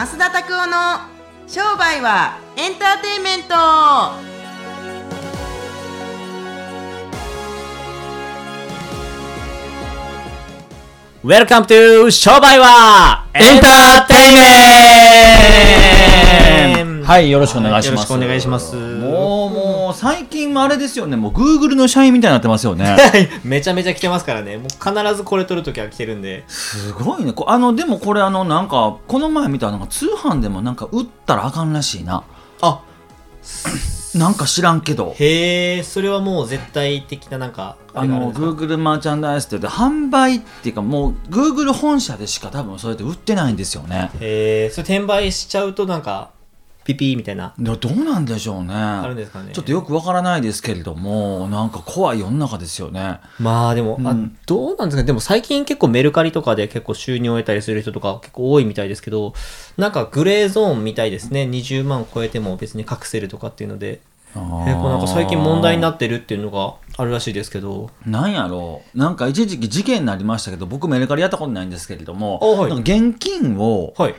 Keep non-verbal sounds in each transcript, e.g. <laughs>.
増田拓夫の商売はエンターテインメント。 Welcome to 商売はエンターテイメント。はい、よろしくお願いします。よろしくお願いします。もう、もう、最近もあれですよね、もう Google の社員みたいになってますよね。<laughs> めちゃめちゃ来てますからね。もう必ずこれ撮るときは来てるんで。すごいね。こあの、でもこれあの、なんか、この前見たなんか通販でもなんか売ったらあかんらしいな。あ、<clears throat> なんか知らんけど。へえ、それはもう絶対的ななんか、あの、Google マーチャンダイズって言って、販売っていうかもう Google 本社でしか多分それって売ってないんですよね。へえ、それ転売しちゃうとなんか、ピピーみたいな、どどうなんでしょうね。あるんですかね。ちょっとよくわからないですけれども、なんか怖い世の中ですよね。まあでも、あうんどうなんですかねでも最近結構メルカリとかで結構収入を得たりする人とか結構多いみたいですけど、なんかグレーゾーンみたいですね。20万超えても別に隠せるとかっていうので、結結構なんか最近問題になってるっていうのがあるらしいですけど、なんやろうなんか一時期事件になりましたけど僕メルカリやったことないんですけれども、あはい現金をはい。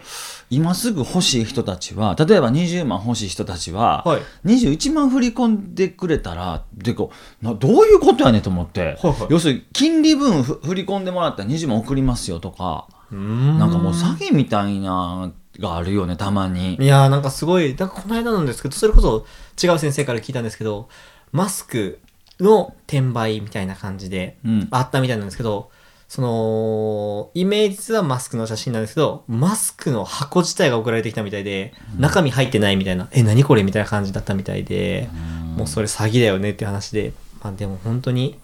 今すぐ欲しい人たちは例えば20万欲しい人たちは、はい。21万振り込んでくれたらでこうなどういうことやねんと思って、はいはい。要するに金利分ふ振り込んでもらったら20万送りますよとか、ななんかもう詐欺みたいながあるよねたまに。いやーなんかすごい、なんかこの間なんですけど、それこそ違う先生から聞いたんですけど、マスクの転売みたいな感じでうん。あったみたいなんですけど、その、イメージはマスクの写真なんですけど、マスクの箱自体が送られてきたみたいで、中身入ってないみたいな、え、何これみたいな感じだったみたいで、もうそれ詐欺だよねって話で、まあでも本当に、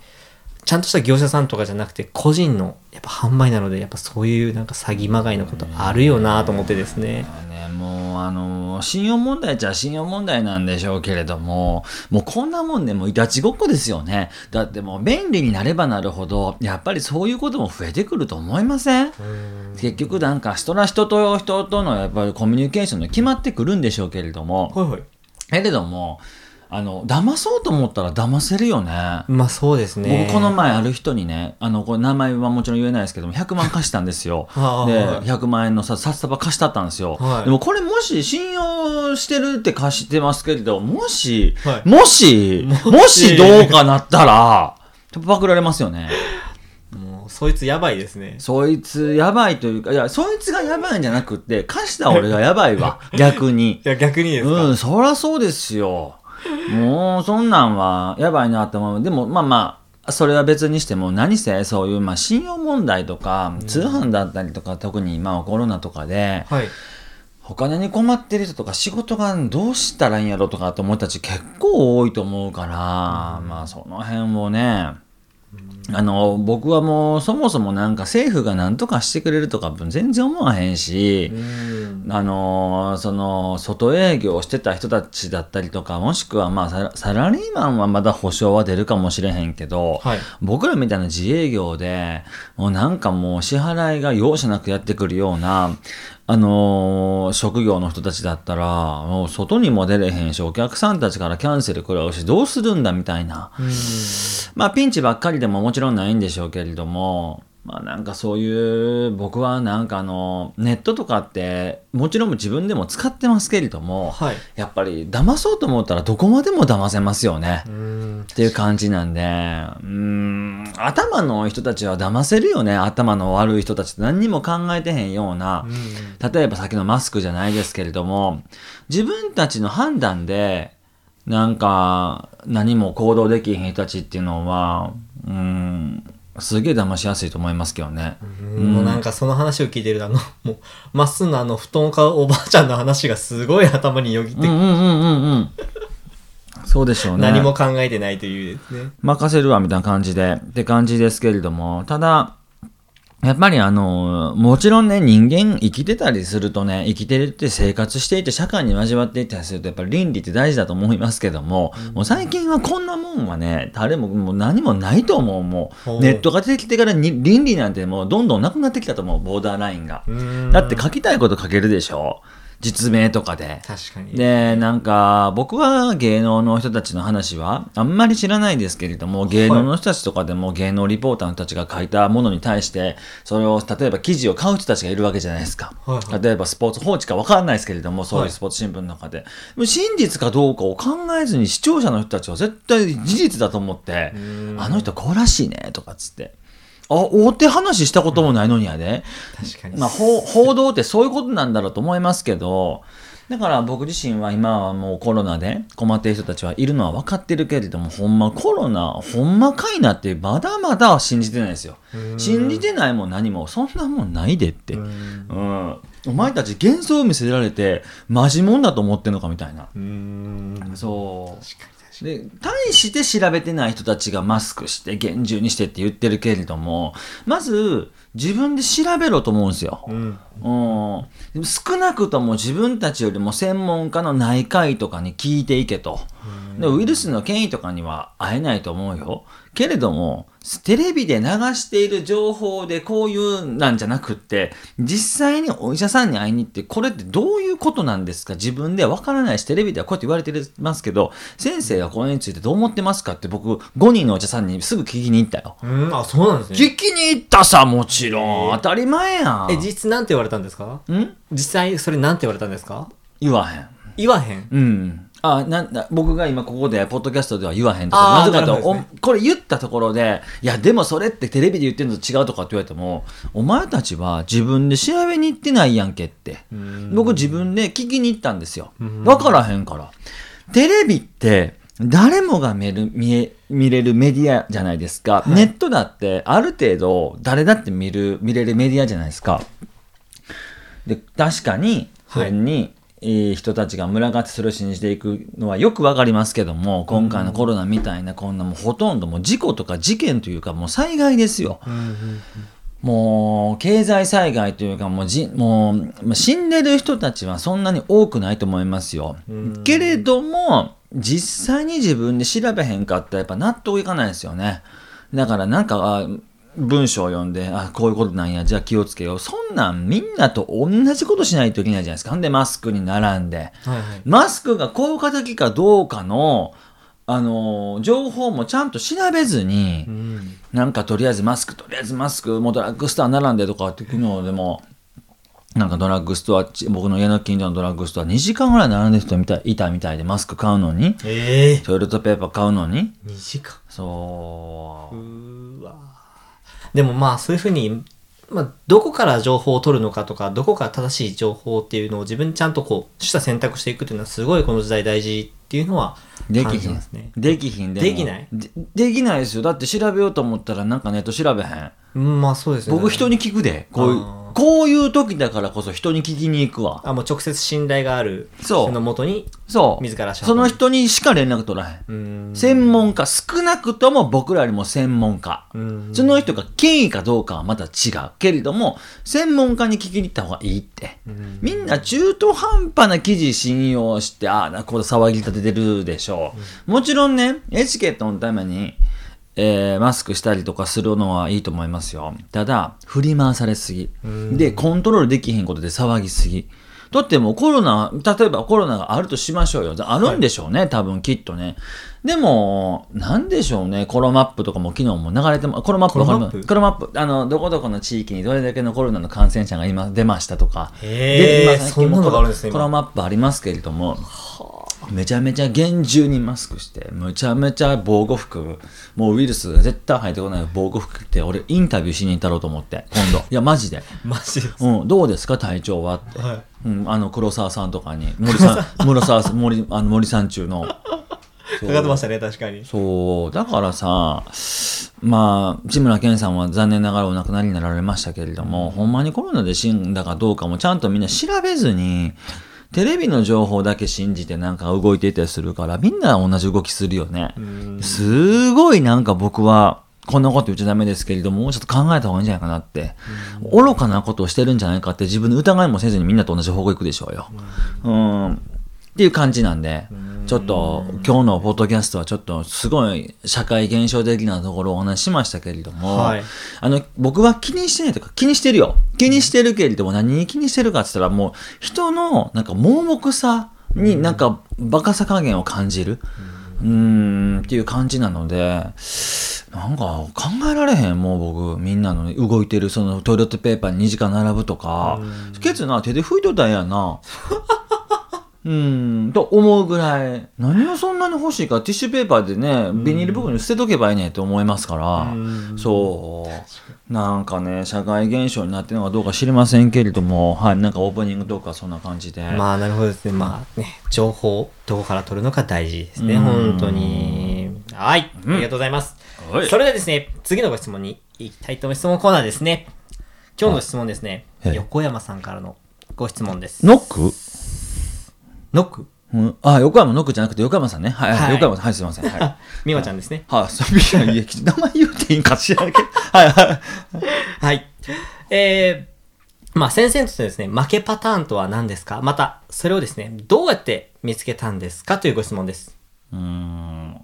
ちゃんとした業者さんとかじゃなくて、個人のやっぱ販売なので、やっぱそういうなんか詐欺まがいのことあるよなと思ってですね。ね、もうあの信用問題っちゃ信用問題なんでしょうけれどももうこんなもんねもういたちごっこですよねだってもう便利になればなるほどやっぱりそういうことも増えてくると思いません？結局なんか人ら人と人とのやっぱりコミュニケーションで決まってくるんでしょうけれどもはいはい。けれどもあの騙そうと思ったら騙せるよね。まあそうですね。僕この前ある人にねあのこれ名前はもちろん言えないですけども100万貸したんですよ。は <laughs> あではい。100万円のさ札束貸したったんですよ、はい。でもこれもし信用してるって貸してますけれどもし、はい。もしもし。どうかなったらパクられますよね。もうそいつやばいですね。そいつやばいというかいやそいつがやばいんじゃなくって貸した俺がやばいわ。<laughs> 逆に。いや逆にですか、うん、そりゃそうですよ。もう、そんなんは、やばいなって思う。でも、まあまあ、それは別にしても、何せ、そういう、まあ、信用問題とか、通販だったりとか、特に今はコロナとかで、はい。お金に困ってる人とか、仕事がどうしたらいいんやろとかって思う人たち結構多いと思うから、まあ、その辺をね、あの、僕はもう、そもそもなんか政府が何とかしてくれるとか、全然思わへんし、うん。あのーその外営業をしてた人たちだったりとかもしくはまあサラサラリーマンはまだ保証は出るかもしれへんけど、はい僕らみたいな自営業でもうなんかもう支払いが容赦なくやってくるようなあのー職業の人たちだったらもう外にも出れへんしお客さんたちからキャンセル食らうしどうするんだみたいな。まあピンチばっかりでももちろんないんでしょうけれども、まあなんかそういう、僕はなんかあの、ネットとかって、もちろん自分でも使ってますけれども、はいやっぱり騙そうと思ったらどこまでも騙せますよね。うん。っていう感じなんで、うーん、頭の人たちは騙せるよね。頭の悪い人たちって何にも考えてへんような、例えばさっきのマスクじゃないですけれども、自分たちの判断で、なんか、何も行動できへん人たちっていうのは、うん、すげえ騙しやすいと思いますけどね。もうなんかその話を聞いてるとあの、<laughs> もう、まっすぐのあの布団を買うおばあちゃんの話がすごい頭によぎって、うんうんうんうんうん。そうでしょうね。何も考えてないというですね。任せるわみたいな感じでって感じですけれどもただやっぱりあのもちろんね人間生きてたりするとね生きてるって生活していて社会に交わっていったりするとやっぱり倫理って大事だと思いますけども、もう最近はこんなもんはね誰ももう何もないと思う。もほう。うネットが出てきてからに倫理なんてもうどんどんなくなってきたと思うボーダーラインが。うん。だって書きたいこと書けるでしょ実名とかで。確かに。で、なんか、僕は芸能の人たちの話は、あんまり知らないですけれども、芸能の人たちとかでも芸能リポーターの人たちが書いたものに対して、それを、例えば記事を買う人たちがいるわけじゃないですか。はいは例えばスポーツ報知か分かんないですけれども、そういうスポーツ新聞の中で。でも真実かどうかを考えずに視聴者の人たちは絶対事実だと思って、あの人こうらしいね、とかっつって。あ、大手話したこともないのにやで。確かに。まあ、報報道ってそういうことなんだろうと思いますけど、だから僕自身は今はもうコロナで困っている人たちはいるのは分かってるけれども、ほんまコロナ、ほんまかいなってまだまだ信じてないですよ。信じてないも何も、そんなもんないでって。うん。お前たち幻想を見せられて、マジもんだと思ってんのかみたいな。うーん。そう。確かにで、対して調べてない人たちがマスクして、厳重にしてって言ってるけれども、まず、自分で調べろと思うんですよ。に。うん。少なくとも自分たちよりも専門家の内科医とかに聞いていけと。でウイルスの権威とかには会えないと思うよ。けれども、テレビで流している情報でこういうなんじゃなくって、実際にお医者さんに会いに行って、これってどういうことなんですか？自分ではわからないし、テレビではこうやって言われてますけど、先生はこれについてどう思ってますかって僕、5人のお医者さんにすぐ聞きに行ったよ。うん、あ、そうなんですね。聞きに行ったさ、もちろん。当たり前やん。え、実質なんて言われたんですか？ん？実際それなんて言われたんですか？言わへん。言わへん？うん。あなな僕が今ここで、ポッドキャストでは言わへんとか、なぜかと、なるほどですおこれ言ったところで、いや、でもそれってテレビで言ってるのと違うとかって言われても、お前たちは自分で調べに行ってないやんけって。僕自分で聞きに行ったんですよ。わからへんから。テレビって、誰もが見る見え見れるメディアじゃないですか、ネットだってある程度誰だって見る見れるメディアじゃないですか。で確かにそれに、えー人たちが群がってそれを信じていくのはよくわかりますけども今回のコロナみたいなこんなもうほとんどもう事故とか事件というかもう災害ですよ。もう経済災害というかもうじもうまあ死んでる人たちはそんなに多くないと思いますよ。けれども実際に自分で調べへんかったらやっぱ納得いかないですよね。だからなんかあ文章を読んであこういうことなんやじゃあ気をつけようそんなんみんなと同じことしないといけないじゃないですか。ほんでマスクに並んで。はいはい。マスクが効果的かどうかのあの情報もちゃんと調べずに、うん。なんかとりあえずマスク、とりあえずマスク、もうドラッグストア並んでとかっていうのでも、なんかドラッグストア、ち僕の家の近所のドラッグストア2時間ぐらい並んでる人みたいいたみたいで、マスク買うのに、ええトイレットペーパー買うのに、2時間。そうう。ーわでもまあそういうふうに、まあ、どこから情報を取るのかとかどこから正しい情報っていうのを自分ちゃんとこうした選択していくっていうのはすごいこの時代大事っていうのは感できひんじますね。。できひんでもできない？でできないですよ。だって調べようと思ったらなんかネット調べへん。うんまあそうですよね。僕人に聞くで。こういうあー、こういう時だからこそ人に聞きに行くわ。あもう直接信頼があるそう人のもとにそう。自ら足をその人にしか連絡取らへん。うん専門家、少なくとも僕らよりも専門家。うんその人が権威かどうかはまた違う。けれども、専門家に聞きに行った方がいいって。んみんな中途半端な記事信用して、ああ、なここで騒ぎ立ててるでしょう。もちろんね、エチケットのために、えーマスクしたりとかするのはいいと思いますよ。ただ、振り回されすぎ。で、コントロールできひんことで騒ぎすぎ。だってもうコロナ、例えばコロナがあるとしましょうよ。あるんでしょうね、多分きっとね。でも、なんでしょうね、コロマップとかも昨日も流れても、コロマップコロマップ？コロマップ、あの、どこどこの地域にどれだけのコロナの感染者が今出ましたとか。へーで今最近もそんなのがあるんですね今コロマップありますけれども、めちゃめちゃ厳重にマスクして、めちゃめちゃ防護服、もうウイルスが絶対入ってこない防護服着て、俺インタビューしに行ったろうと思って、今度。<laughs> いや、マジで。マジです。うん、どうですか、体調は？って。はいうん、あの、黒沢さんとかに、森さん、<laughs> 森沢さん、森、あの森さん中の。<laughs> かかってましたね、確かに。そう、だからさ、まあ、志村けんさんは残念ながらお亡くなりになられましたけれども、ほんまにコロナで死んだかどうかもちゃんとみんな調べずに、テレビの情報だけ信じてなんか動いていたりするから、みんな同じ動きするよね。すごいなんか僕は、こんなこと言っちゃダメですけれども、もうちょっと考えた方がいいんじゃないかなって、愚かなことをしてるんじゃないかって自分で疑いもせずにみんなと同じ方向行くでしょうよ。うん。っていう感じなんで、ちょっと今日のポッドキャストはちょっとすごい社会現象的なところをお話ししましたけれども、はいあの、僕は気にしてないとか気にしてるよ。気にしてるけれども何に気にしてるかって言ったらもう人のなんか盲目さになんかバカさ加減を感じる。うーんっていう感じなので、なんか考えられへん、もう僕、みんなの動いてるそのトイレットペーパーに2時間並ぶとか、ケツな手で拭いとったんやな。うーん、と思うぐらい、何をそんなに欲しいか、ティッシュペーパーでね、ビニール袋に捨てとけばいいねって思いますから、そう、なんかね、社会現象になってるのかどうか知りませんけれども、はい、なんかオープニングとかそんな感じで。まあなるほどですね。まあね、情報、どこから取るのか大事ですね。うん本当に。はい。ありがとうございます。はいそれではですね、次のご質問に行きたいと思います。質問コーナーですね。今日の質問ですね、はい横山さんからのご質問です。ノック？ノック？うん、あ、横山ノックじゃなくて横山さんね。はい、はいはい横山さん。はい、すいません。はい。<laughs> みわちゃんですね。はい、そう、いや、いや名前言うていいんか知らんけど。<laughs> はい、はい。はい。えー、まあ先生としてですね、負けパターンとは何ですか？また、それをですね、どうやって見つけたんですか？というご質問です。うーん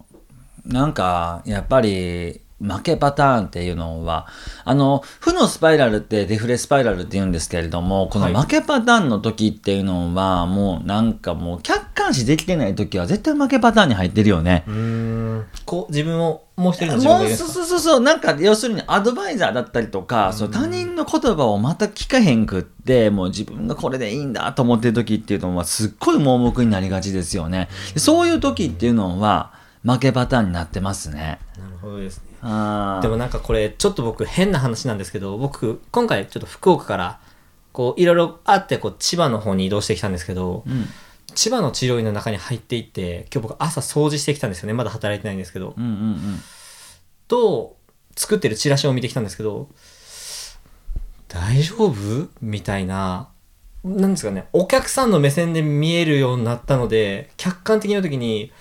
なんか、やっぱり、負けパターンっていうのは、あの、負のスパイラルってデフレスパイラルって言うんですけれども、このはい負けパターンの時っていうのは、もうなんかもう客観視できてない時は絶対負けパターンに入ってるよね。う。こう、自分を、もう一人の自分でそうそうそうそうなんか要するにアドバイザーだったりとか、そう他人の言葉をまた聞かへんくってもう自分がこれでいいんだと思ってる時っていうのはすっごい盲目になりがちですよねでそういう時っていうのは負けパターンになってますねなるほどですね。でもなんかこれ、ちょっと僕変な話なんですけど、僕、今回ちょっと福岡から、こう、いろいろあって、こう、千葉の方に移動してきたんですけど、うん。千葉の治療院の中に入っていって、今日僕朝掃除してきたんですよね。まだ働いてないんですけど。うんうんうん。と、作ってるチラシを見てきたんですけど、大丈夫？みたいな、なんですかね、お客さんの目線で見えるようになったので、客観的な時に、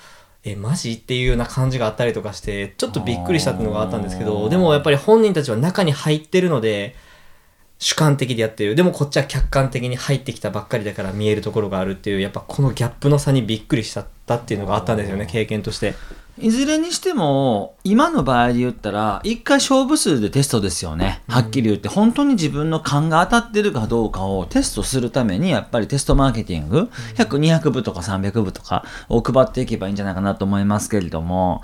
え、マジ？っていうような感じがあったりとかして、ちょっとびっくりしたっていうのがあったんですけあど、ーでもやっぱり本人たちは中に入ってるので、主観的でやってる。でもこっちは客観的に入ってきたばっかりだから見えるところがあるっていう、やっぱこのギャップの差にびっくりしちゃったっていうのがあったんですよね、経験として。いずれにしても、今の場合で言ったら、一回勝負数でテストですよね。はっきり言って、本当に自分の勘が当たってるかどうかをテストするために、やっぱりテストマーケティング、100、200部とか300部とかを配っていけばいいんじゃないかなと思いますけれども、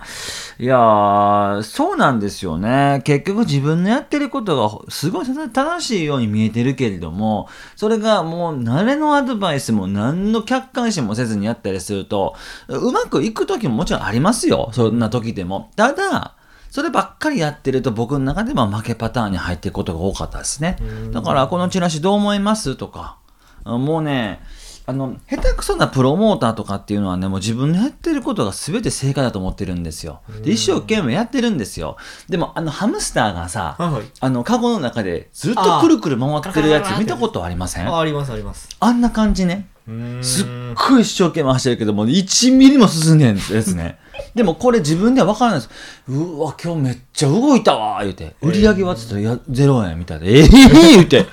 いやー、そうなんですよね。結局自分のやってることがすごい正しいように見えてるけれども、それがもう誰のアドバイスも何の客観視もせずにやったりすると、うまくいく時ももちろんありますよ。そんな時でも。ただ、そればっかりやってると僕の中でも負けパターンに入っていくことが多かったですね。だからこのチラシどう思いますとか、あもうね、あの、下手くそなプロモーターとかっていうのはね、もう自分のやってることが全て正解だと思ってるんですよ。で、一生懸命やってるんですよ。でも、あの、ハムスターがさ、はいはいあの、カゴの中でずっとくるくる回ってるやつ見たことありません？あありますあります。あんな感じね。すっすごい一生懸命走るけども、1ミリも進んでんですね。でもこれ自分では分からないです。うわ、今日めっちゃ動いたわ言うて。売り上げはっつったら、いや、0円みたいな。ええ言うて。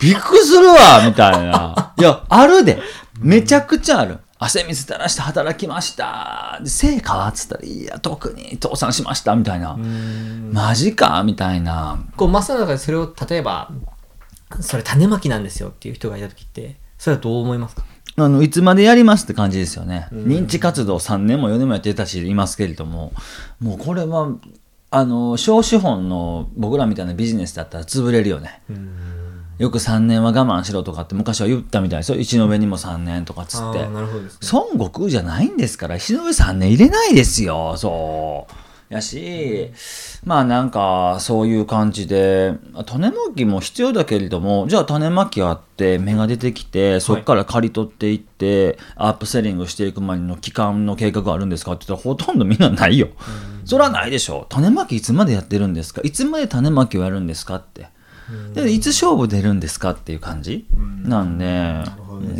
びっくりするわみたいな。いや、あるで。めちゃくちゃある。汗水垂らして働きました。で成果はっつったら、いや、特に倒産しました。みたいな。マジかみたいな。こう、マスターの中でそれを、例えば、それ種まきなんですよっていう人がいた時って、それはどう思いますか？あの、いつまでやりますって感じですよね。認知活動3年も4年もやってたし、いますけれども、もうこれは、あの、小資本の僕らみたいなビジネスだったら潰れるよね。よく3年は我慢しろとかって昔は言ったみたいですよ。一の上にも3年とかっつってね。孫悟空じゃないんですから、石の上3年入れないですよ、そう。やし、まあなんか、そういう感じで、種まきも必要だけれども、じゃあ種まきあって、芽が出てきて、そこから刈り取っていって、アップセリングしていくまでの期間の計画があるんですか？って言ったら、ほとんどみんなないよ。それはないでしょ。種まきいつまでやってるんですか？いつまで種まきをやるんですか？って。でいつ勝負出るんですか？っていう感じなんで、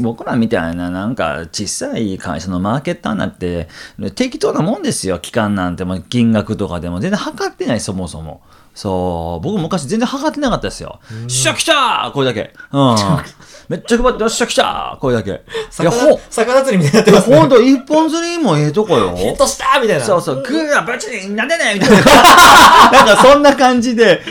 僕らみたいななんか小さい会社のマーケッターなんて適当なもんですよ期間なんて金額とかでも全然測ってないそもそもそう。僕昔全然測ってなかったですよ。よっしゃ来たこれだけ。うん。<laughs> めっちゃ配ってよっしゃ来たこれだけ。いや、魚ほ、魚釣りみたいになってますね。ほんと、一本釣りもええとこよ。ヒットしたみたいな。そうそう、グーバチリなんでねみたいな。<laughs> なんかそんな感じで、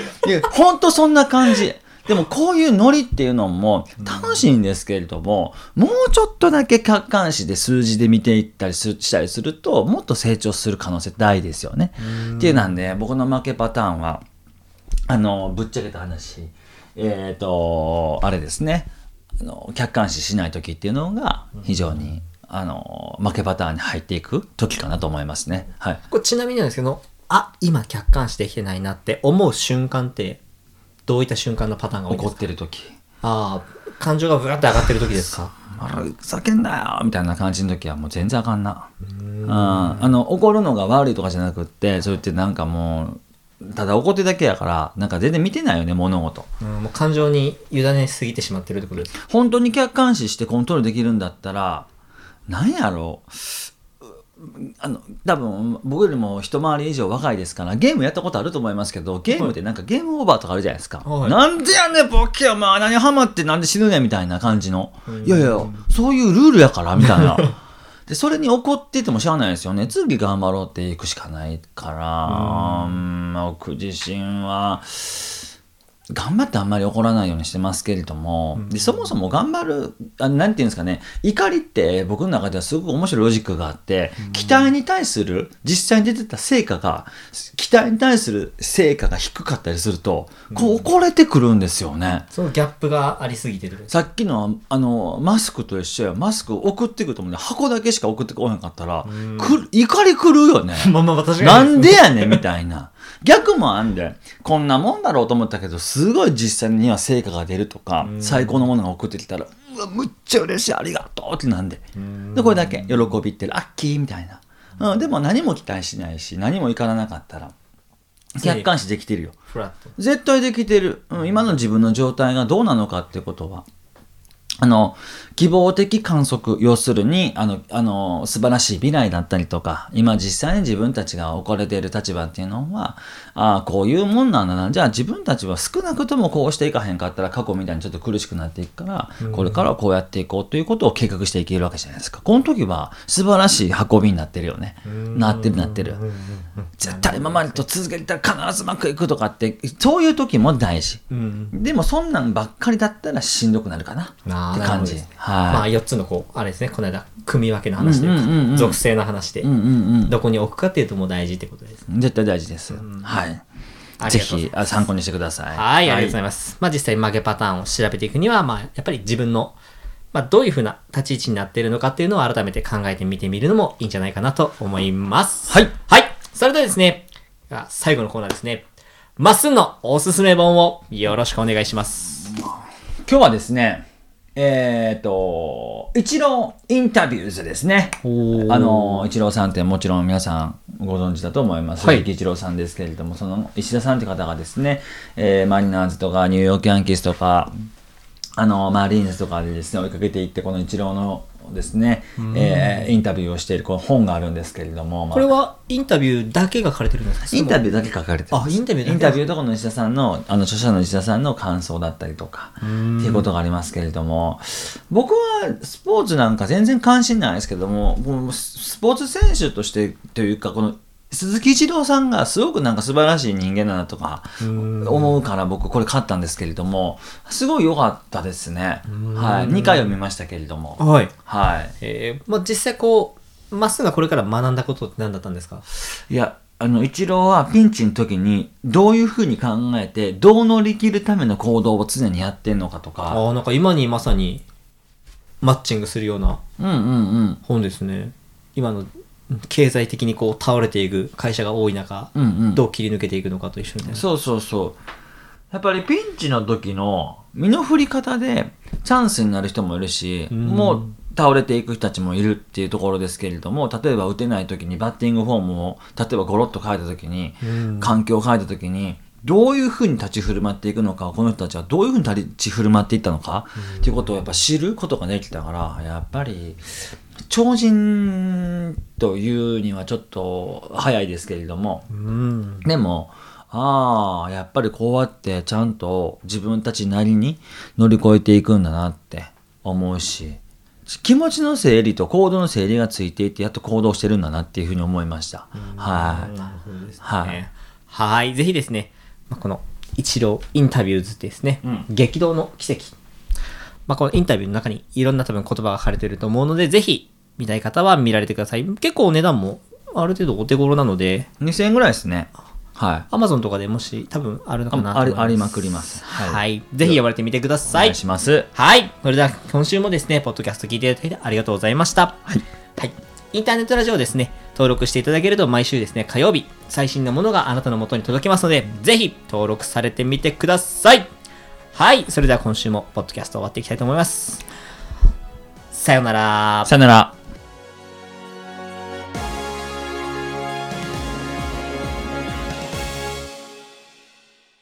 ほんとそんな感じ。でもこういうノリっていうのも楽しいんですけれども、もうちょっとだけ客観視で数字で見ていったりすしたりすると、もっと成長する可能性大ですよね。っていうなんで、僕の負けパターンは、あの、ぶっちゃけた話、えっ、と、あれですね、あの客観視しない時っていうのが非常に、あの、負けパターンに入っていく時かなと思いますね。はい。これちなみになんですけど、あ、今客観視できてないなって思う瞬間って、どういった瞬間のパターンが多いんで怒ってる時。ああ、感情がブワって上がってる時ですか？あら、ふざけんなよみたいな感じの時はもう全然あかんな。うん。あの、怒るのが悪いとかじゃなくって、それってなんかもう、ただ怒ってるだけやから、なんか全然見てないよね、物事。うん、もう感情に委ねすぎてしまってるってことですか？本当に客観視してコントロールできるんだったら、なんやろう。あの多分僕よりも一回り以上若いですからゲームやったことあると思いますけどゲームってなんかゲームオーバーとかあるじゃないですか、はい。なんでやねんボケお前何ハマってなんで死ぬねんみたいな感じの、い。やいやそういうルールやからみたいな。でそれに怒っててもしゃあないですよね。次頑張ろうっていくしかないからうん僕自身は頑張ってあんまり怒らないようにしてますけれども、でそもそも頑張るあなんていうんですかね怒りって僕の中ではすごく面白いロジックがあって、期待に対する実際に出てた成果が期待に対する成果が低かったりすると、こう怒れてくるんですよね。そのギャップがありすぎてる。さっきのあのマスクと一緒やマスク送ってくると思うんで箱だけしか送ってこへんかったら、くる怒りくるよね。<laughs> まあまあ確かに。なんでやねんみたいな。逆もあんで、こんなもんだろうと思ったけど、すごい実際には成果が出るとか、最高のものが送ってきたら、うわ、むっちゃ嬉しい、ありがとうってなんで。で、これだけ、喜びって、ラッキーみたいな。うん、でも何も期待しないし、何も怒らなかったら、客観視できてるよ。絶対できてる、うん、今の自分の状態がどうなのかってことはあの希望的観測要するにあのあの素晴らしい未来だったりとか今実際に自分たちが置かれている立場っていうのはああこういうもんなんだな。じゃあ自分たちは少なくともこうしていかへんかったら過去みたいにちょっと苦しくなっていくから、これからはこうやっていこうということを計画していけるわけじゃないですか。この時は素晴らしい運びになってるよね。なってるなってる。絶対今までと続けてたら必ずうまくいくとかってそういう時も大事。うん。でもそんなんばっかりだったらしんどくなるかなあーって感じ。はい、まあ4つのこう、あれですね、この間、組み分けの話というか、うんうん。属性の話で、うんうんどこに置くかっていうともう大事ってことです。うん絶対大事です、はい。ぜひあ参考にしてください。はい、ありがとうございます。まあ実際負けパターンを調べていくには、まあやっぱり自分の、まあどういうふうな立ち位置になっているのかっていうのを改めて考えてみてみるのもいいんじゃないかなと思います。はい。はい。それではですね、あ最後のコーナーですね。まっすんのおすすめ本をよろしくお願いします。今日はですねえっ、と一郎インタビューズですね。ー。あの一郎さんってもちろん皆さんご存知だと思います、はい。一郎さんですけれどもその石田さんという方がですね、えーマリナーズとかニューヨークヤンキースとかあのマリーンズとかでですね追いかけていってこの一郎のですね、えーインタビューをしているこの本があるんですけれども、まあ。これはインタビューだけが書かれてるんですか？インタビューーだけ書かれてます。あインタビューインタビューとこの石田さんのあの著者の石田さんの感想だったりとかっていうことがありますけれども僕はスポーツなんか全然関心ないですけどももうスポーツ選手としてというかこの鈴木一郎さんがすごくなんか素晴らしい人間だなとか思うから僕これ買ったんですけれどもすごい良かったですねはい2回読みましたけれどもはい。はいえー、まあ実際こう、まっすぐがこれから学んだことって何だったんですか？いや、あの、一郎はピンチの時に、どういうふうに考えて、どう乗り切るための行動を常にやってんのかとか。ああ、なんか今にまさにマッチングするようなうんうんうん。本ですね。今の経済的にこう倒れていく会社が多い中、うんうんどう切り抜けていくのかと一緒にね。そうそうそう。やっぱりピンチの時の身の振り方でチャンスになる人もいるし、んもう倒れていく人たちもいるっていうところですけれども、例えば打てない時にバッティングフォームを、例えばゴロッと変えた時に、うん環境を変えた時に、どういうふうに立ち振る舞っていくのか、この人たちはどういうふうに立ち振る舞っていったのか、っていうことをやっぱ知ることができたから、やっぱり、超人というにはちょっと早いですけれども、うん。でも、ああ、やっぱりこうやってちゃんと自分たちなりに乗り越えていくんだなって思うし、気持ちの整理と行動の整理がついていて、やっと行動してるんだなっていうふうに思いました。はい。なるほどですね。はいはい。ぜひですね、まあ、この一郎インタビューズですね、激動の奇跡。まあ、このインタビューの中にいろんな多分言葉が書かれていると思うので、ぜひ見たい方は見られてください。結構お値段もある程度お手頃なので、2000円ぐらいですね。はい。アマゾンとかでもし多分あるのかなとあ思います。りありまくります。はい。はい。ぜひ呼ばれてみてくだおさい。願いします。はい。それでは今週もですね、ポッドキャスト聞いていただいてありがとうございました。はい。はい。インターネットラジオをですね、登録していただけると毎週ですね、火曜日、最新のものがあなたの元に届きますので、ぜひ登録されてみてください。はい。それでは今週もポッドキャスト終わっていきたいと思います。さよなら。さよなら。